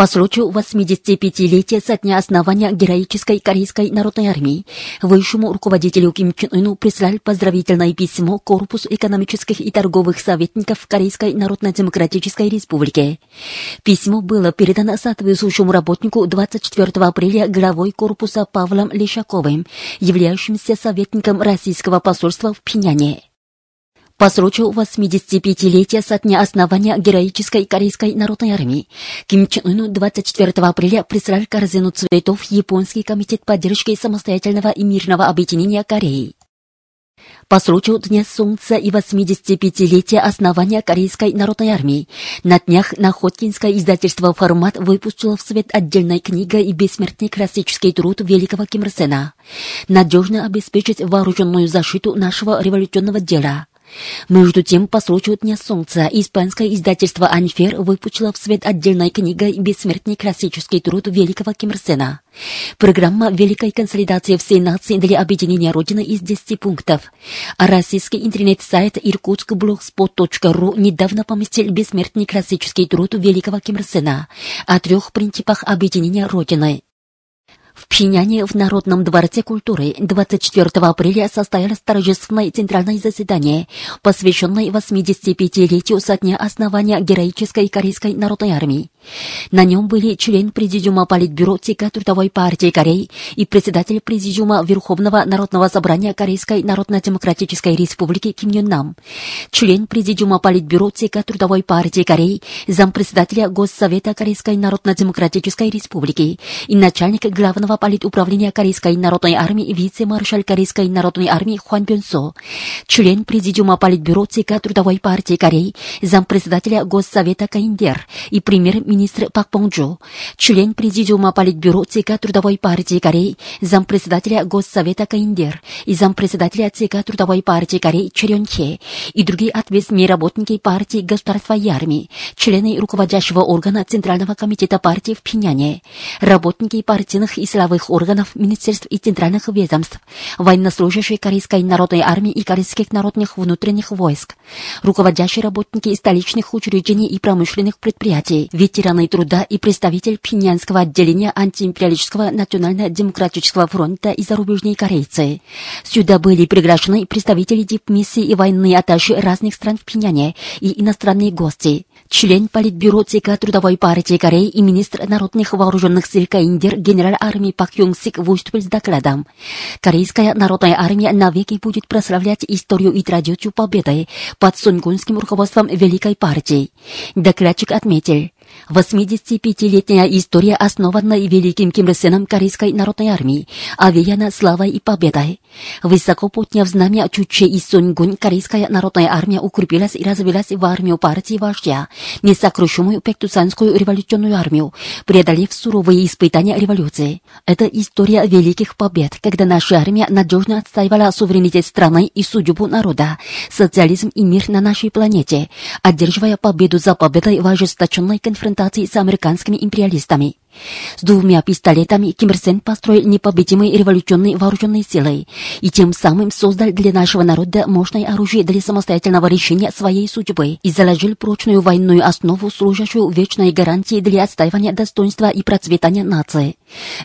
По случаю 85-летия со дня основания героической Корейской народной армии, высшему руководителю Ким Чен Ыну прислали поздравительное письмо Корпусу экономических и торговых советников Корейской Народно-Демократической Республики. Письмо было передано соответствующему работнику 24 апреля главой корпуса Павлом Лещаковым, являющимся советником российского посольства в Пиняне. По случаю 85-летия со дня основания героической Корейской народной армии Ким Чен Ыну 24 апреля прислали корзину цветов Японский комитет поддержки самостоятельного и мирного объединения Кореи. По случаю Дня Солнца и 85-летия основания Корейской народной армии на днях Находкинское издательство «Формат» выпустило в свет отдельной книгой и бессмертный классический труд великого Ким Ир «Надежно обеспечить вооруженную защиту нашего революционного дела». Между тем, по случаю Дня Солнца, испанское издательство «Анфер» выпустило в свет отдельной книгой «Бессмертный классический труд великого Ким Ир Сена». Программа великой консолидации всей нации для объединения Родины из 10 пунктов. А российский интернет-сайт irkutskblogspot.ru недавно поместил бессмертный классический труд великого Ким Ир Сена о трех принципах объединения Родины. В Пхеняне в Народном дворце культуры 24 апреля состоялось торжественное центральное заседание, посвященное 85-летию со дня основания героической Корейской народной армии. На нем были член Президиума Политбюро ЦК Трудовой партии Кореи и председатель Президиума Верховного Народного собрания Корейской Народно-Демократической Республики Ким Юн Нам, член Президиума Политбюро ЦК Трудовой партии Кореи, зампредседателя Госсовета Корейской Народно-Демократической Республики и начальник главного политуправления Корейской Народной армии вице-маршал Корейской Народной армии Хуан Бён Со, член Президиума Политбюро ЦК Трудовой партии Кореи, зампредседателя Госсовета КНДР и премьер-министр Пак Понджо, член Президиума Политбюро ЦК Трудовой партии Кореи, зампредседателя Госсовета КНДР и зампредседателя ЦК Трудовой партии Кореи Черен Хе и другие ответственные работники партии государства и армии, члены руководящего органа Центрального комитета партии в Пиняне, работники партийных и силовых органов, министерств и центральных ведомств, военнослужащие Корейской народной армии и корейских народных внутренних войск, руководящие работники столичных учреждений и промышленных предприятий, ветераны труда и представитель Пинянского отделения антиимпериалистического национально-демократического фронта и зарубежные корейцы. Сюда были приглашены представители дипмиссии и военные атташи разных стран в Пиняне и иностранные гости член Политбюро ЦК Трудовой партии Кореи и министр народных вооруженных сил КНДР генерал армии Пак Юнг Сик выступил с докладом. Корейская народная армия навеки будет прославлять историю и традицию победы под сунгунским руководством Великой партии. Докладчик отметил, 85-летняя история основана великим Ким Ир Сеном Корейской народной армии, овеяна славой и победой. Высоко подняв знамя Чуче и Сунгун, Корейская народная армия укрепилась и развилась в армию партии вождя, несокрушимую Пектусанскую революционную армию, преодолев суровые испытания революции. Это история великих побед, когда наша армия надежно отстаивала суверенитет страны и судьбу народа, социализм и мир на нашей планете, одерживая победу за победой в ожесточенной конфронтации с американскими империалистами. С двумя пистолетами Ким Ир Сен построил непобедимые революционные вооруженные силы и тем самым создал для нашего народа мощное оружие для самостоятельного решения своей судьбы и заложил прочную военную основу, служащую вечной гарантией для отстаивания достоинства и процветания нации.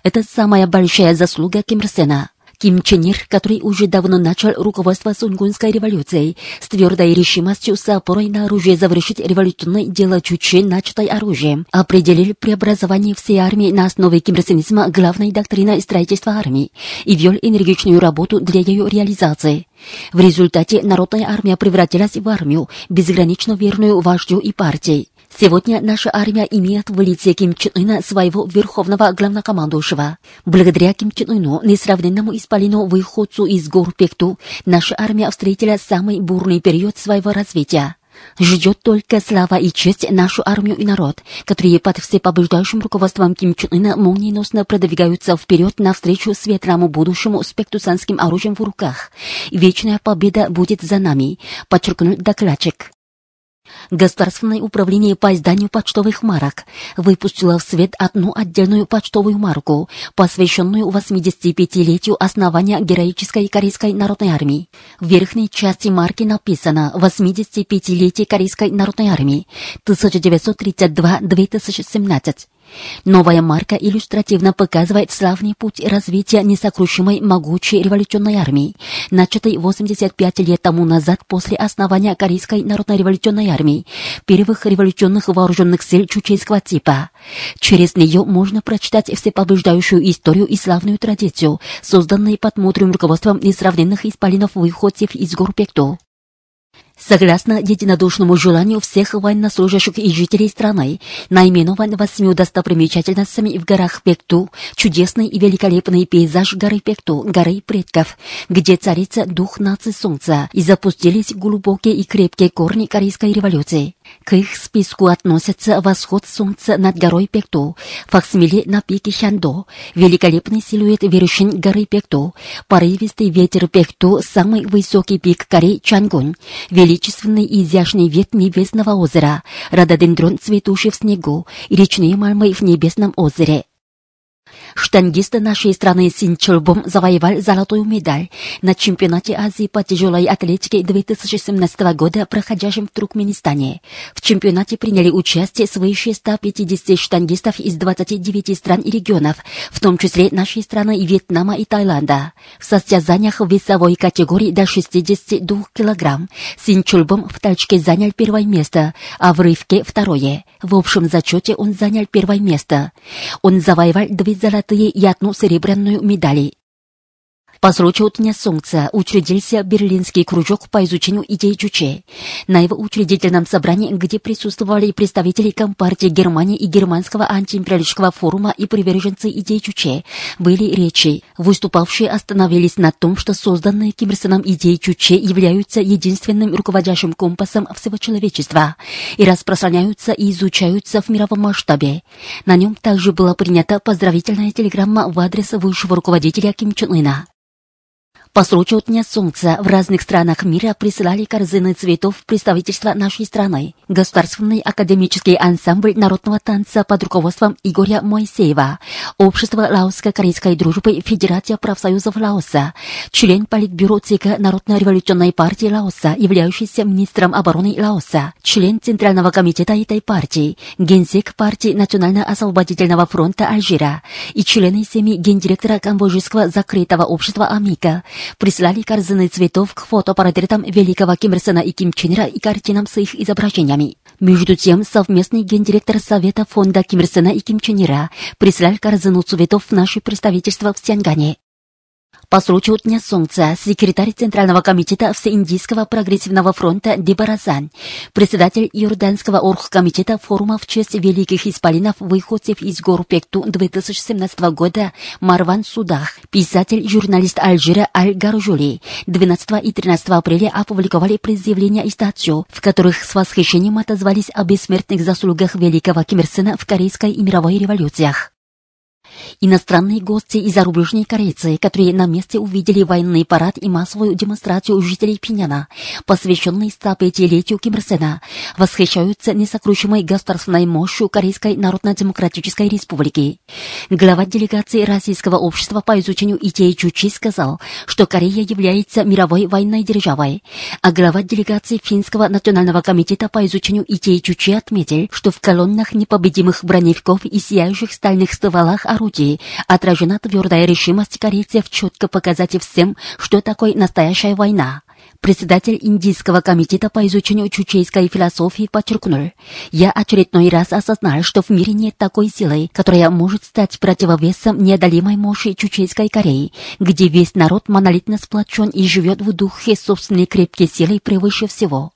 Это самая большая заслуга Ким Ир Сена. Ким Чен Ир, который уже давно начал руководство Сунгунской революцией, с твердой решимостью с опорой на оружие завершить революционное дело Чуче, начатой оружием, определил преобразование всей армии на основе кимрсенизма главной доктриной строительства армии и вел энергичную работу для ее реализации. В результате народная армия превратилась в армию, безгранично верную вождю и партии. Сегодня наша армия имеет в лице Ким Чен Ына своего верховного главнокомандующего. Благодаря Ким Чен Ыну, несравненному исполину выходцу из гор Пекту, наша армия встретила самый бурный период своего развития. Ждет только слава и честь нашу армию и народ, которые под всепобеждающим руководством Ким Чен Ына молниеносно продвигаются вперед навстречу светлому будущему с пектусанским оружием в руках. Вечная победа будет за нами, подчеркнул докладчик. Государственное управление по изданию почтовых марок выпустило в свет одну отдельную почтовую марку, посвященную 85-летию основания героической Корейской народной армии. В верхней части марки написано «85-летие Корейской народной армии 1932-2017». Новая марка иллюстративно показывает славный путь развития несокрушимой могучей революционной армии, начатой 85 лет тому назад после основания Корейской народной революционной армии, первых революционных вооруженных сил чучейского типа. Через нее можно прочитать всепобеждающую историю и славную традицию, созданные под мудрым руководством несравненных исполинов-выходцев из гор Пекто. Согласно единодушному желанию всех военнослужащих и жителей страны, наименован восьмью достопримечательностями в горах Пекту, чудесный и великолепный пейзаж горы Пекту, горы предков, где царится дух нации солнца, и запустились глубокие и крепкие корни Корейской революции. К их списку относятся восход солнца над горой Пекту, факсимиле на пике Хяндо, великолепный силуэт вершин горы Пекту, порывистый ветер Пекту, самый высокий пик горы Чангун, величественный и изящный вид небесного озера, рододендрон, цветущий в снегу, и речные мальмы в небесном озере. Штангист нашей страны Син Чолбом завоевал золотую медаль на чемпионате Азии по тяжелой атлетике 2017 года, проходящем в Туркменистане. В чемпионате приняли участие свыше 150 штангистов из 29 стран и регионов, в том числе нашей страны Вьетнама и Таиланда. В состязаниях в весовой категории до 62 килограмм Син Чолбом в толчке занял первое место, а в рывке второе. В общем зачете он занял первое место. Он завоевал две золотые и одну серебряную медали. По случаю Дня Солнца учредился Берлинский кружок по изучению идей Чуче. На его учредительном собрании, где присутствовали представители Компартии Германии и Германского антиимпериалистического форума и приверженцы идей Чуче, были речи. Выступавшие остановились на том, что созданные Ким Ир Сеном идеи Чуче являются единственным руководящим компасом всего человечества и распространяются и изучаются в мировом масштабе. На нем также была принята поздравительная телеграмма в адрес высшего руководителя Ким Чен Ына. По случаю Дня Солнца в разных странах мира присылали корзины цветов в представительства нашей страны. Государственный академический ансамбль народного танца под руководством Игоря Моисеева, Общество Лаоско-Корейской дружбы Федерация профсоюзов Лаоса, член Политбюро ЦК Народно-революционной партии Лаоса, являющийся министром обороны Лаоса, член Центрального комитета этой партии, генсек партии Национально-освободительного фронта Алжира и члены семьи гендиректора Камбоджийского закрытого общества Амика прислали корзины цветов к фотопортретам великого Ким Ир Сена и Ким Чен Ира и картинам с их изображениями. Между тем, совместный гендиректор Совета фонда Ким Ир Сена и Ким Чен Ира прислал корзину цветов в наше представительство в Сянгане. По случаю Дня Солнца секретарь Центрального комитета Всеиндийского прогрессивного фронта Дебаразан, председатель Иорданского оргкомитета форума в честь великих исполинов выходцев из гор Пекту 2017 года Марван Судах, писатель, журналист Алжира Аль-Гаржули 12 и 13 апреля опубликовали предъявления и статью, в которых с восхищением отозвались о бессмертных заслугах великого Ким Ир в Корейской и мировой революциях. Иностранные гости и зарубежные корейцы, которые на месте увидели военный парад и массовую демонстрацию жителей Пиняна, посвященной 105-летию Ким Ир Сена, восхищаются несокрушимой государственной мощью Корейской Народно-Демократической Республики. Глава делегации Российского общества по изучению идей Чучи сказал, что Корея является мировой военной державой, а глава делегации Финского национального комитета по изучению идей Чучи отметил, что в колоннах непобедимых броневиков и сияющих стальных стволах орудий отражена твердая решимость корейцев четко показать всем, что такое настоящая война. Председатель Индийского комитета по изучению чучейской философии подчеркнул, «Я очередной раз осознал, что в мире нет такой силы, которая может стать противовесом неодолимой мощи чучейской Кореи, где весь народ монолитно сплочен и живет в духе собственной крепкой силы превыше всего».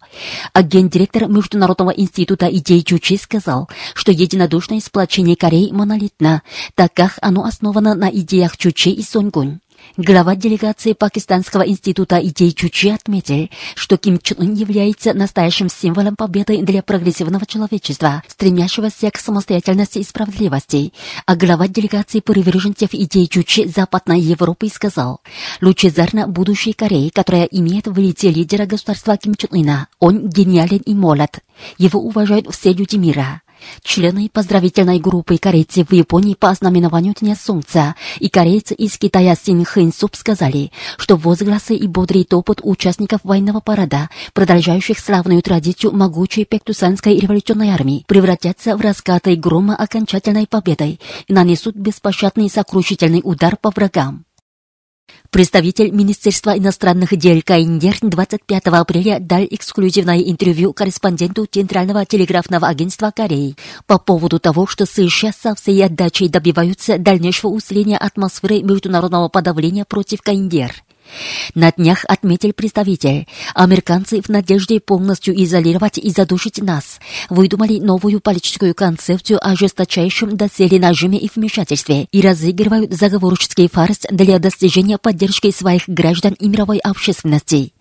А гендиректор Международного института идей Чучи сказал, что единодушное сплочение Кореи монолитно, так как оно основано на идеях Чучи и Сонгунь. Глава делегации Пакистанского института идей Чучи отметил, что Ким Чен Ын является настоящим символом победы для прогрессивного человечества, стремящегося к самостоятельности и справедливости. А глава делегации приверженцев идей Чучи Западной Европы сказал, лучезарно будущей Кореи, которая имеет в лице лидера государства Ким Чен Ына. Он гениален и молод. Его уважают все люди мира. Члены поздравительной группы корейцев в Японии по ознаменованию Дня Солнца и корейцы из Китая Син Хэн Суп сказали, что возгласы и бодрый топот участников военного парада, продолжающих славную традицию могучей Пектусанской революционной армии, превратятся в раскаты грома окончательной победой и нанесут беспощадный сокрушительный удар по врагам. Представитель Министерства иностранных дел Каиндер 25 апреля дал эксклюзивное интервью корреспонденту Центрального телеграфного агентства Кореи по поводу того, что США со всей отдачей добиваются дальнейшего усиления атмосферы международного подавления против Каиндер. На днях отметил представитель, американцы в надежде полностью изолировать и задушить нас выдумали новую политическую концепцию о жесточайшем доселе нажиме и вмешательстве и разыгрывают заговорческий фарс для достижения поддержки своих граждан и мировой общественности.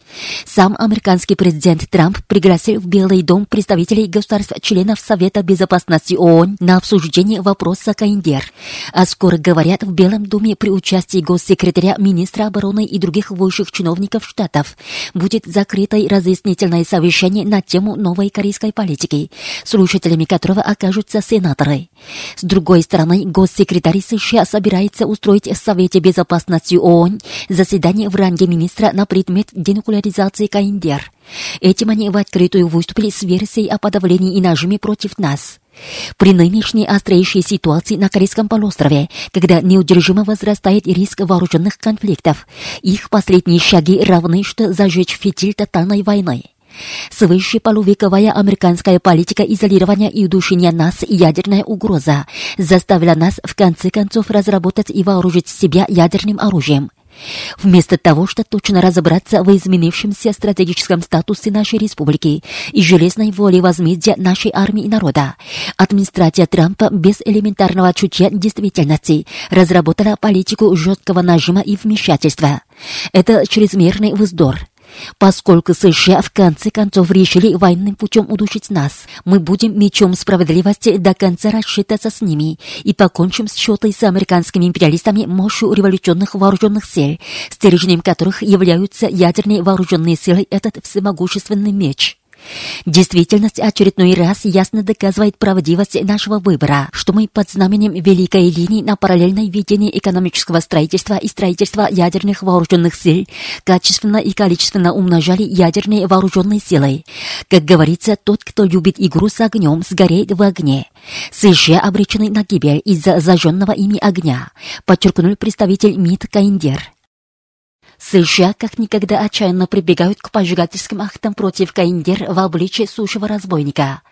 Сам американский президент Трамп пригласил в Белый дом представителей государств-членов Совета безопасности ООН на обсуждение вопроса Каиндер. А скоро, говорят, в Белом доме при участии госсекретаря, министра обороны и других высших чиновников штатов будет закрытой разъяснительное совещание на тему новой корейской политики, слушателями которого окажутся сенаторы. С другой стороны, госсекретарь США собирается устроить в Совете безопасности ООН заседание в ранге министра на предмет денукуляризации популяризации Каиндер. Этим они в открытую выступили с версией о подавлении и нажиме против нас. При нынешней острейшей ситуации на Корейском полуострове, когда неудержимо возрастает риск вооруженных конфликтов, их последние шаги равны, что зажечь фитиль тотальной войны. Свыше полувековая американская политика изолирования и удушения нас и ядерная угроза заставила нас в конце концов разработать и вооружить себя ядерным оружием. Вместо того, чтобы точно разобраться в изменившемся стратегическом статусе нашей республики и железной воле возмездия нашей армии и народа, администрация Трампа без элементарного чутья действительности разработала политику жесткого нажима и вмешательства. Это чрезмерный вздор. Поскольку США в конце концов решили военным путем удушить нас, мы будем мечом справедливости до конца рассчитаться с ними и покончим с счетой с американскими империалистами мощью революционных вооруженных сил, стержнем которых являются ядерные вооруженные силы этот всемогущественный меч. Действительность очередной раз ясно доказывает правдивость нашего выбора, что мы под знаменем Великой линии на параллельное ведение экономического строительства и строительства ядерных вооруженных сил качественно и количественно умножали ядерные вооруженные силы. Как говорится, тот, кто любит игру с огнем, сгорит в огне. США обречены на гибель из-за зажженного ими огня, подчеркнул представитель МИД Каиндер. США как никогда отчаянно прибегают к поджигательским актам против Каиндер в обличии сущего разбойника.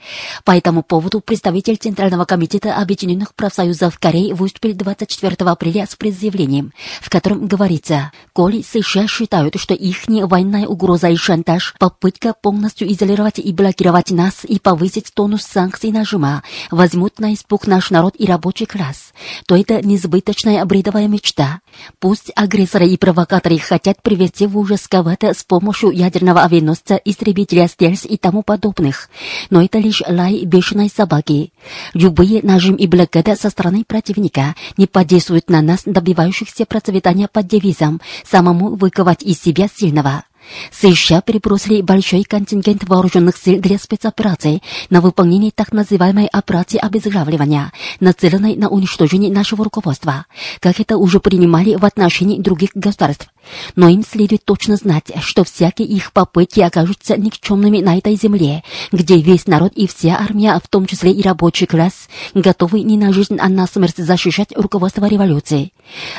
По этому поводу представитель Центрального комитета Объединенных профсоюзов Кореи выступил 24 апреля с предъявлением, в котором говорится, коли США считают, что их военная угроза и шантаж, попытка полностью изолировать и блокировать нас и повысить тонус санкций нажима, возьмут на испуг наш народ и рабочий класс, то это несбыточная бредовая мечта. Пусть агрессоры и провокаторы хотят привести в ужас кого-то с помощью ядерного авианосца, истребителя стельс и тому подобных. Но это лишь лай бешеной собаки. Любые нажим и блокада со стороны противника не подействуют на нас, добивающихся процветания под девизом «самому выковать из себя сильного». США перебросили большой контингент вооруженных сил для спецопераций на выполнение так называемой операции обезглавливания, нацеленной на уничтожение нашего руководства, как это уже принимали в отношении других государств. Но им следует точно знать, что всякие их попытки окажутся никчемными на этой земле, где весь народ и вся армия, в том числе и рабочий класс, готовы не на жизнь, а на смерть защищать руководство революции.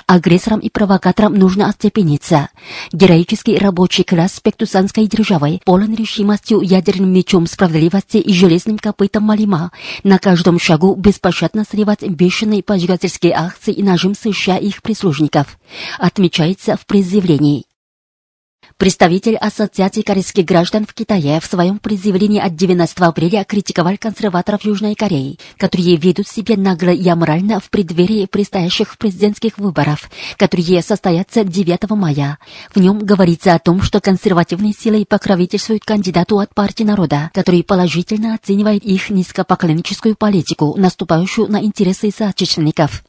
Агрессорам и провокаторам нужно остепениться. Героический рабочий класс Пектусанской державы полон решимостью ядерным мечом справедливости и железным копытом Малима на каждом шагу беспощадно срывать бешеные поджигательские акции и нажим США и их прислужников. Отмечается в призыве заявлений. Представитель Ассоциации корейских граждан в Китае в своем предъявлении от 19 апреля критиковал консерваторов Южной Кореи, которые ведут себя нагло и аморально в преддверии предстоящих президентских выборов, которые состоятся 9 мая. В нем говорится о том, что консервативные силы покровительствуют кандидату от партии народа, который положительно оценивает их низкопоклонническую политику, наступающую на интересы соотечественников.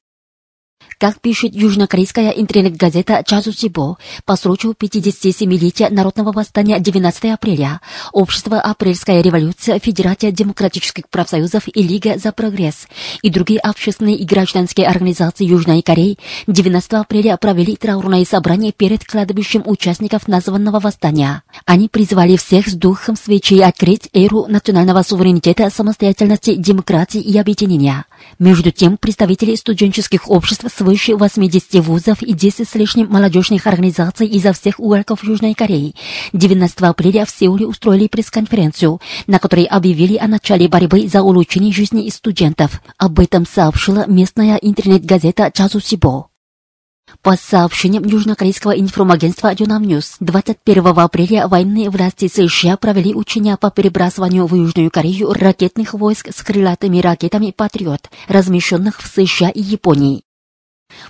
Как пишет южнокорейская интернет-газета Чазусибо, по случаю 57-летия Народного восстания 12 апреля, Общество «Апрельская революция», Федерация демократических профсоюзов и Лига за прогресс и другие общественные и гражданские организации Южной Кореи 19 апреля провели траурное собрание перед кладбищем участников названного восстания. Они призвали всех с духом свечей открыть эру национального суверенитета, самостоятельности, демократии и объединения. Между тем, представители студенческих обществ свыше 80 вузов и 10 с лишним молодежных организаций изо всех уголков Южной Кореи 19 апреля в Сеуле устроили пресс-конференцию, на которой объявили о начале борьбы за улучшение жизни студентов. Об этом сообщила местная интернет-газета Чазусибо. По сообщениям южнокорейского информагентства Юнап News, 21 апреля военные власти США провели учения по перебрасыванию в Южную Корею ракетных войск с крылатыми ракетами «Патриот», размещенных в США и Японии.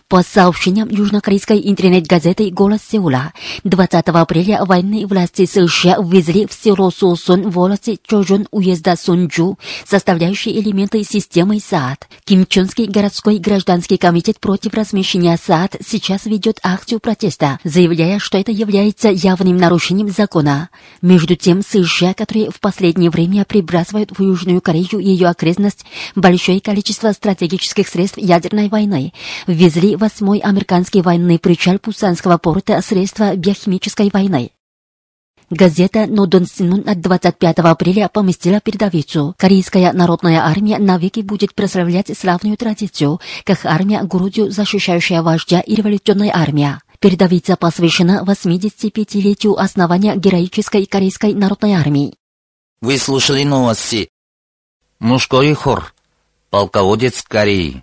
По сообщениям южнокорейской интернет-газеты «Голос Сеула», 20 апреля военные власти США ввезли в село Сосон в волосе Чожон уезда Сунджу, составляющие элементы системы СААД. Кимчонский городской гражданский комитет против размещения СААД сейчас ведет акцию протеста, заявляя, что это является явным нарушением закона. Между тем, США, которые в последнее время прибрасывают в Южную Корею и ее окрестность большое количество стратегических средств ядерной войны, ввезли восьмой американский военный причал Пусанского порта средства биохимической войны. Газета «Нодон Синун» от 25 апреля поместила передовицу. Корейская народная армия навеки будет прославлять славную традицию, как армия грудью защищающая вождя и революционная армия. Передовица посвящена 85-летию основания героической корейской народной армии. Вы слушали новости. Мужской хор. Полководец Кореи.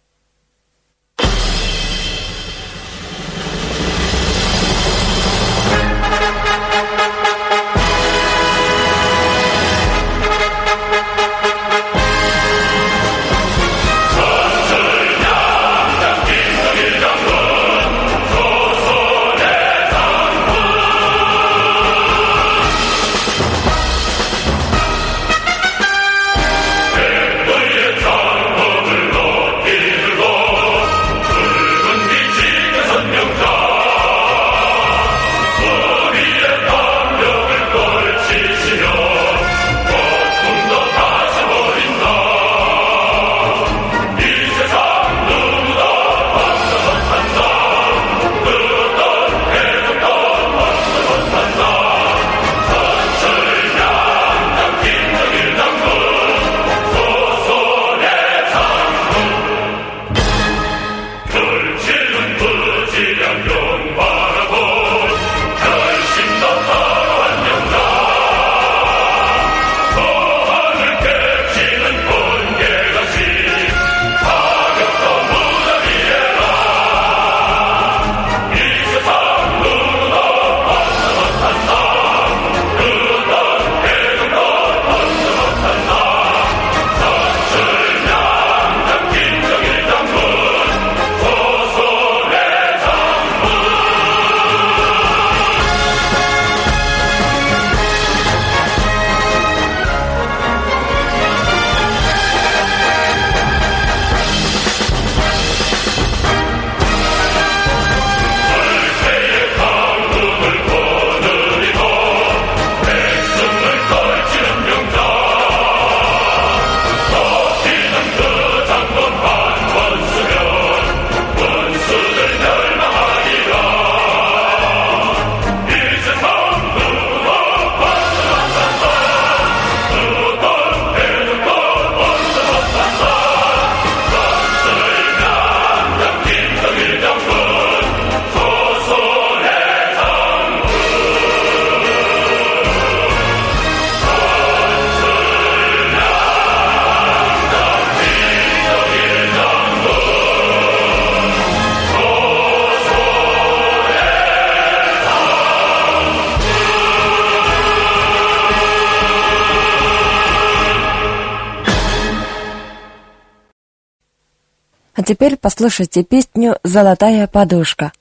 теперь послушайте песню «Золотая подушка».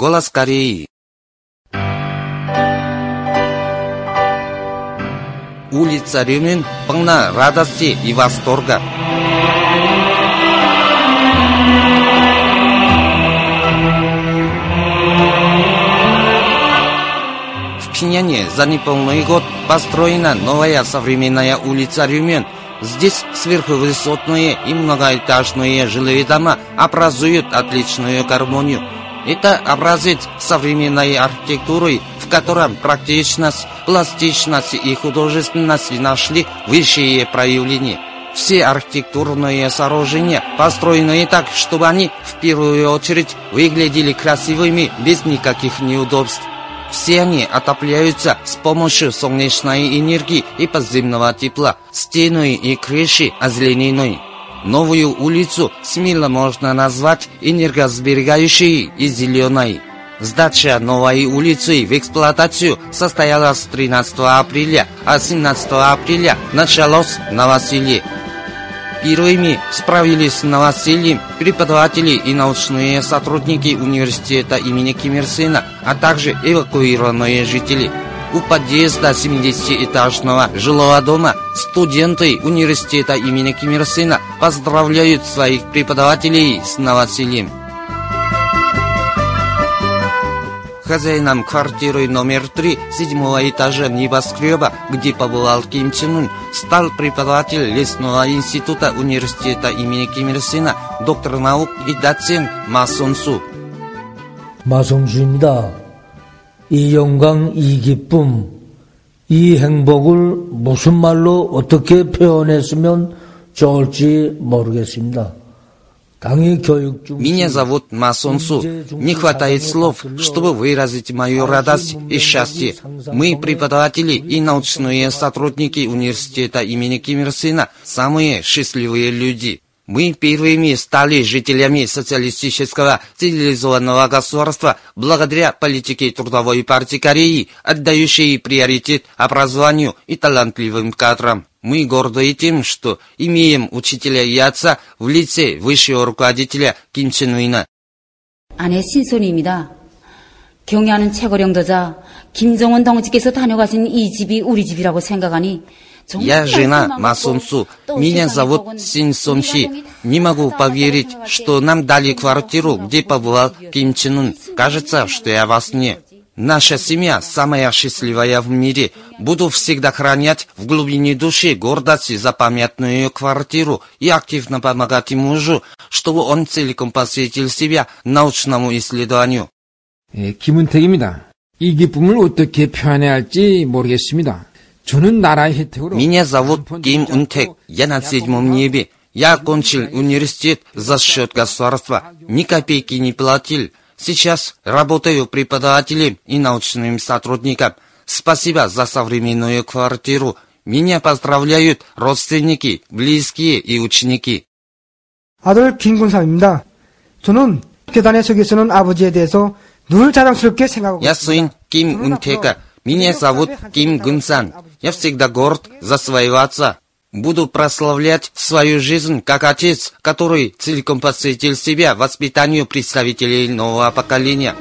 Голос Кореи. Улица Рюмин полна радости и восторга. В Пхеньяне за неполный год построена новая современная улица Рюмин – Здесь сверхвысотные и многоэтажные жилые дома образуют отличную гармонию – это образец современной архитектуры, в котором практичность, пластичность и художественность нашли высшие проявления. Все архитектурные сооружения построены так, чтобы они в первую очередь выглядели красивыми без никаких неудобств. Все они отопляются с помощью солнечной энергии и подземного тепла, стены и крыши озеленены. Новую улицу смело можно назвать энергосберегающей и зеленой. Сдача новой улицы в эксплуатацию состоялась 13 апреля, а 17 апреля началось новоселье. Первыми справились с новосельем преподаватели и научные сотрудники университета имени Ким Ир Сена, а также эвакуированные жители у подъезда 70-этажного жилого дома студенты университета имени Ким Ир Сына поздравляют своих преподавателей с новосельем. хозяином квартиры номер три седьмого этажа небоскреба, где побывал Ким Чен Ун, стал преподаватель лесного института университета имени Ким Ир Сына, доктор наук и доцент Ма Сон Су. 마 이 영광, 이 기쁨, 이 행복을 무슨 말로 어떻게 표현했으면 좋을지 모르겠습니다. 당의 교육 중 Меня зовут Ма Сон Су. Не хватает слов, чтобы выразить мою радость и счастье. Мы, преподаватели и научные сотрудники университета имени Ким Ир Сена, самые счастливые люди. Мы первыми стали жителями социалистического цивилизованного государства благодаря политике Трудовой партии Кореи, отдающей приоритет образованию и талантливым кадрам. Мы горды тем, что имеем учителя и отца в лице высшего руководителя Ким Чен Уина. 아내 신손입니다. 경애하는 최고령도자 김정은 동지께서 다녀가신 이 집이 우리 집이라고 생각하니 정말 Я жена 말씀하고 Масунсу. 또 Меня 세상에 зовут 복은 Син Сон Щи. 우리 Не могу 가정이 поверить, 다 что нам дали квартиру, где побывал Ким Чен Ун. Кажется, что я во сне. Наша семья самая счастливая в мире. Буду всегда хранять в глубине души гордость за памятную квартиру и активно помогать мужу, чтобы он целиком посвятил себя научному исследованию. 예, 김은택입니다. 이 기쁨을 어떻게 표현해야 할지 모르겠습니다. 저는 나라의 혜택으로 Меня зовут 한 Ким 번 Унтек. Я на седьмом небе. Я окончил университет за счет государства. Ни копейки не платил. Сейчас работаю преподавателем и научным сотрудником. Спасибо за современную квартиру. Меня поздравляют родственники, близкие и ученики. 아들 김군삼입니다. 저는 계단에 서 계시는 아버지에 대해서 늘 자랑스럽게 생각하고 Я сын Ким Унтека. меня зовут Ким Гунсан. Я всегда горд за своего отца. Буду прославлять свою жизнь как отец, который целиком посвятил себя воспитанию представителей нового поколения.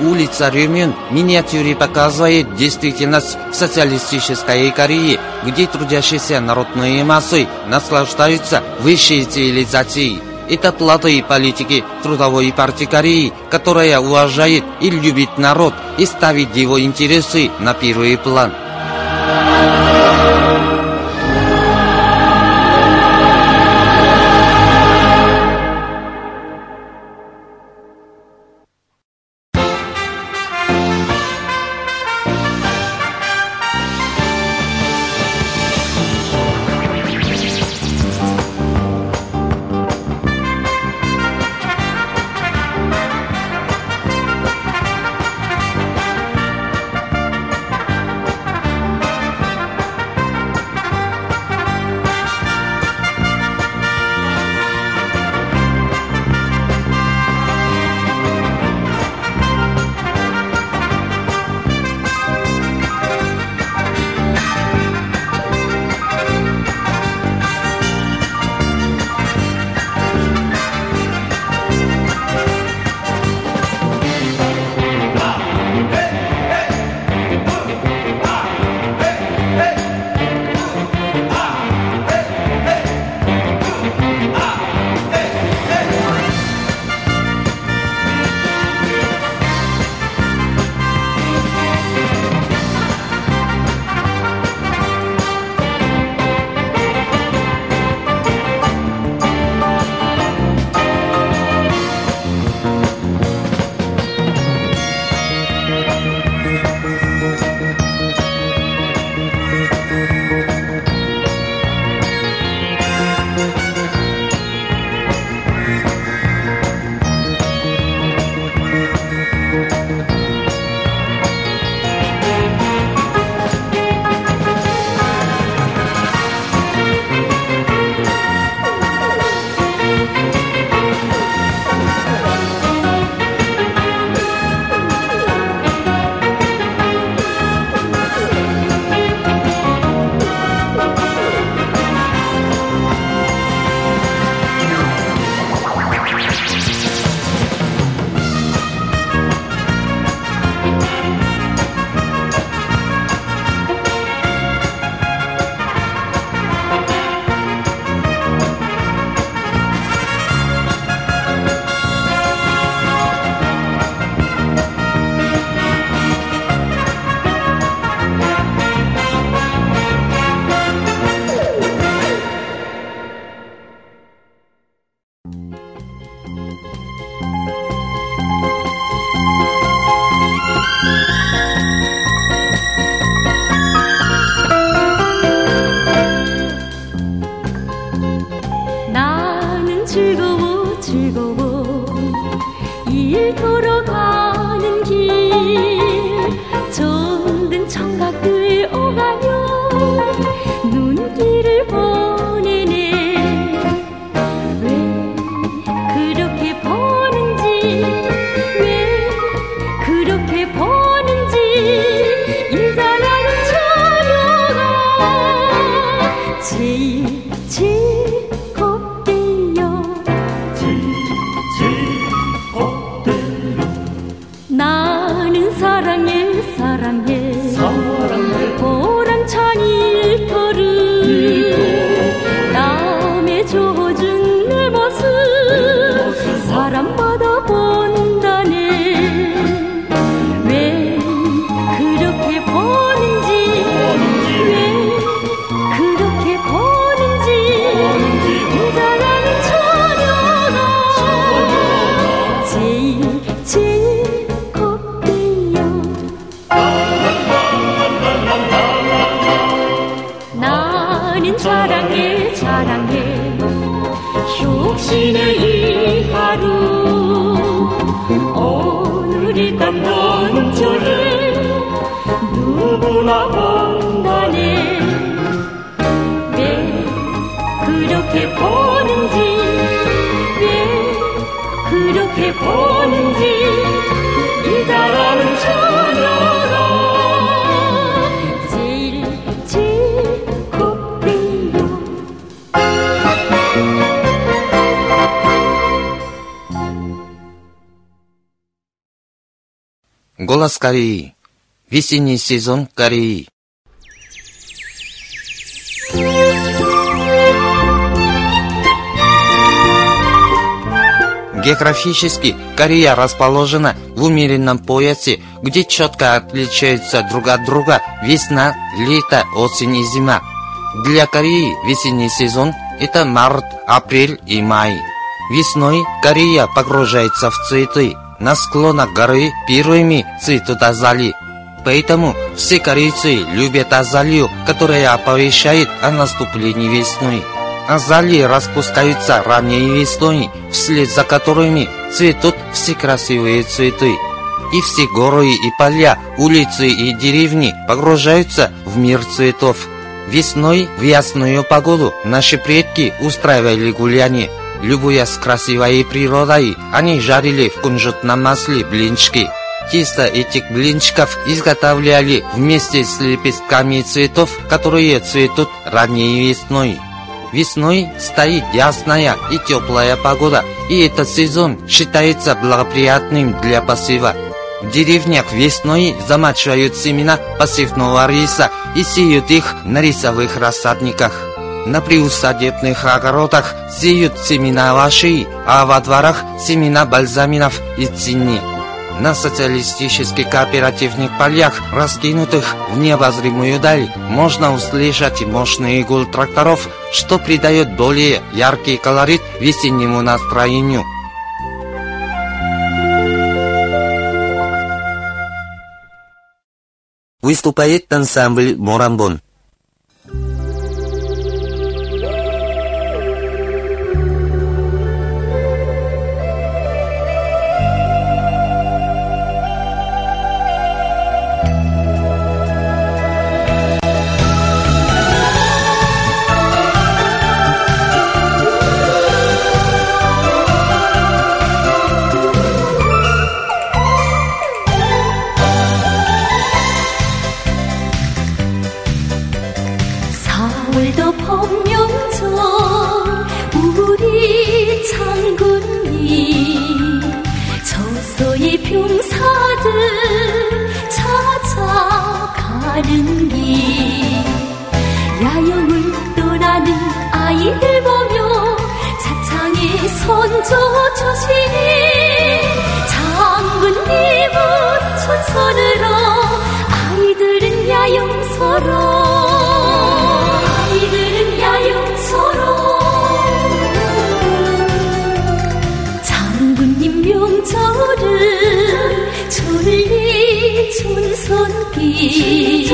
Улица Рюмин в миниатюре показывает действительность социалистической Кореи, где трудящиеся народные массы наслаждаются высшей цивилизацией. Это плоды политики Трудовой партии Кореи, которая уважает и любит народ и ставит его интересы на первый план. 바라본다네. 누구나 본다네 왜 그렇게 보는지 왜 그렇게 보는지 이 잘하는 처녀가 제일 즐겁대요 Голос Кореи. Весенний сезон Кореи. Географически Корея расположена в умеренном поясе, где четко отличаются друг от друга весна, лето, осень и зима. Для Кореи весенний сезон – это март, апрель и май. Весной Корея погружается в цветы. На склонах горы первыми цветут азалии. Поэтому все корейцы любят азалию, которая оповещает о наступлении весны. Азалии распускаются ранней весной, вслед за которыми цветут все красивые цветы. И все горы и поля, улицы и деревни погружаются в мир цветов. Весной в ясную погоду наши предки устраивали гуляние. Любуясь красивой природой, они жарили в кунжутном масле блинчики. Тесто этих блинчиков изготовляли вместе с лепестками цветов, которые цветут ранней весной. Весной стоит ясная и теплая погода, и этот сезон считается благоприятным для посева. В деревнях весной замачивают семена посевного риса и сеют их на рисовых рассадниках. На приусадебных огородах сеют семена лаши, а во дворах семена бальзаминов и цинни. На социалистических кооперативных полях, раскинутых в необозримую даль, можно услышать мощный гул тракторов, что придает более яркий колорит весеннему настроению. Выступает ансамбль «Морамбон». 주시니 장군님은 촌선으로 아이들은 야영서로 아이들은 야영서로 장군님 명절은 천리 촌선길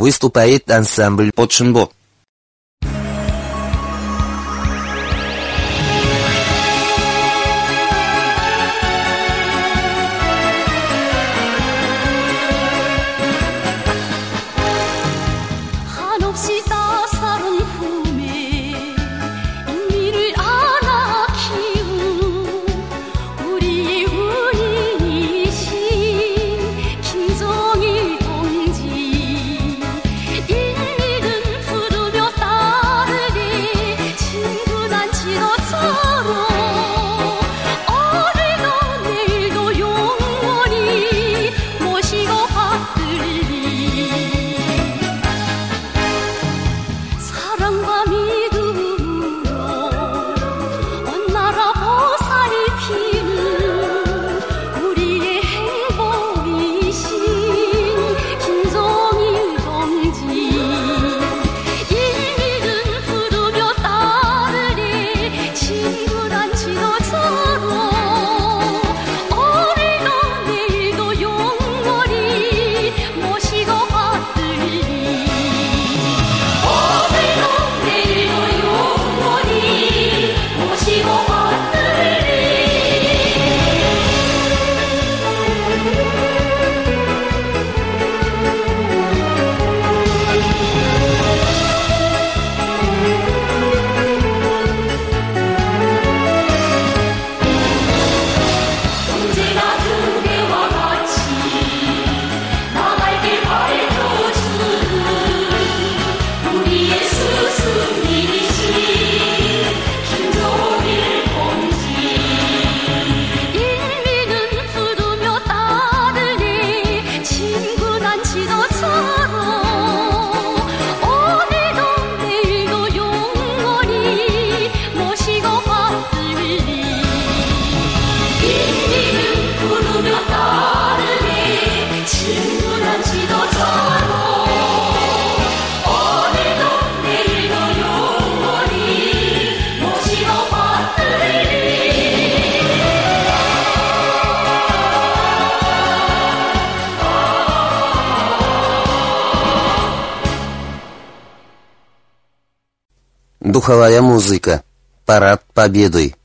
Выступает ансамбль Починбо. Духовая музыка. Парад Победы.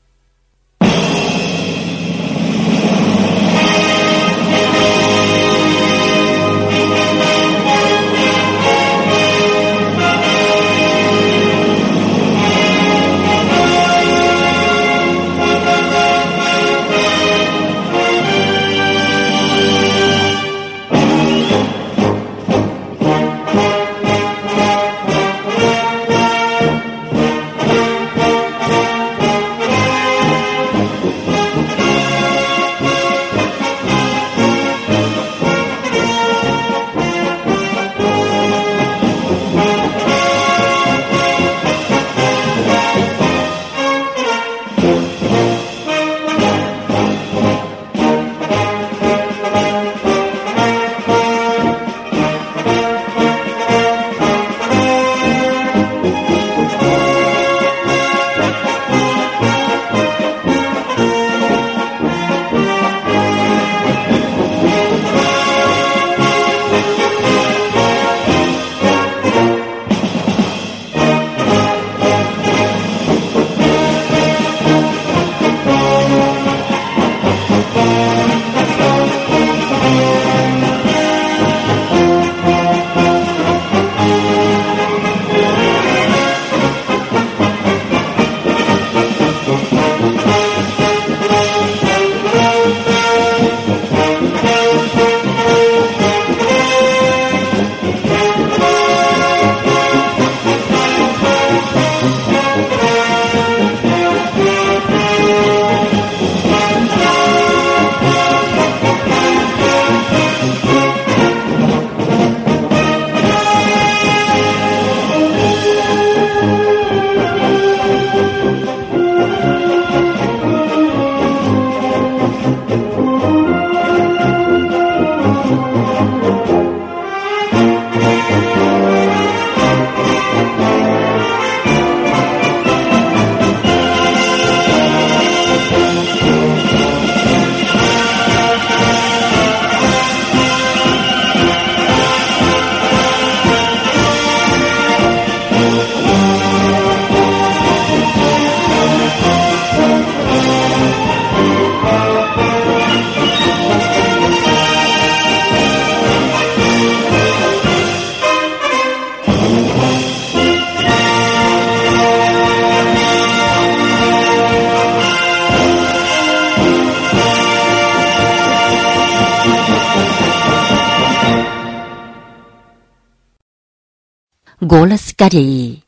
Кореи.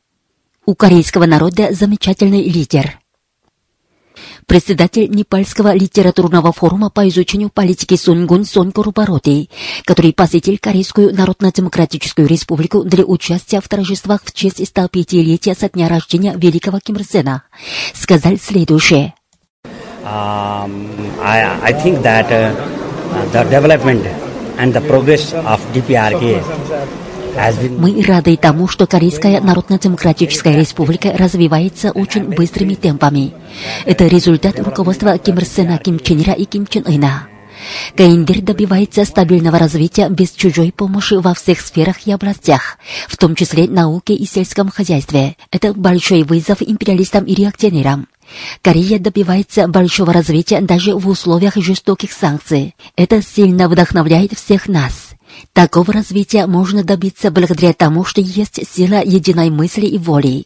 У корейского народа замечательный лидер. Председатель Непальского литературного форума по изучению политики Сунгун Сонкорубароти, который посетил Корейскую Народно-Демократическую Республику для участия в торжествах в честь 105-летия со дня рождения великого Ким Ир Сена, сказал следующее. Um, I, I think that uh, the development and the progress of DPRK Мы рады тому, что Корейская Народно-Демократическая Республика развивается очень быстрыми темпами. Это результат руководства Ким Ир Сена, Ким Чен Ира и Ким Чен Ына. КНДР добивается стабильного развития без чужой помощи во всех сферах и областях, в том числе науке и сельском хозяйстве. Это большой вызов империалистам и реакционерам. Корея добивается большого развития даже в условиях жестоких санкций. Это сильно вдохновляет всех нас. Такого развития можно добиться благодаря тому, что есть сила единой мысли и воли.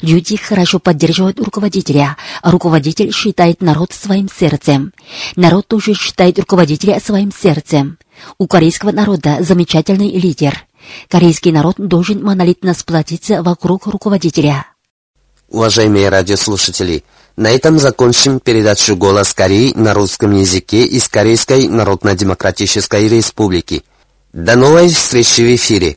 Люди хорошо поддерживают руководителя, а руководитель считает народ своим сердцем. Народ тоже считает руководителя своим сердцем. У корейского народа замечательный лидер. Корейский народ должен монолитно сплотиться вокруг руководителя. Уважаемые радиослушатели, на этом закончим передачу «Голос Кореи» на русском языке из Корейской Народно-Демократической Республики. До новой встречи в эфире!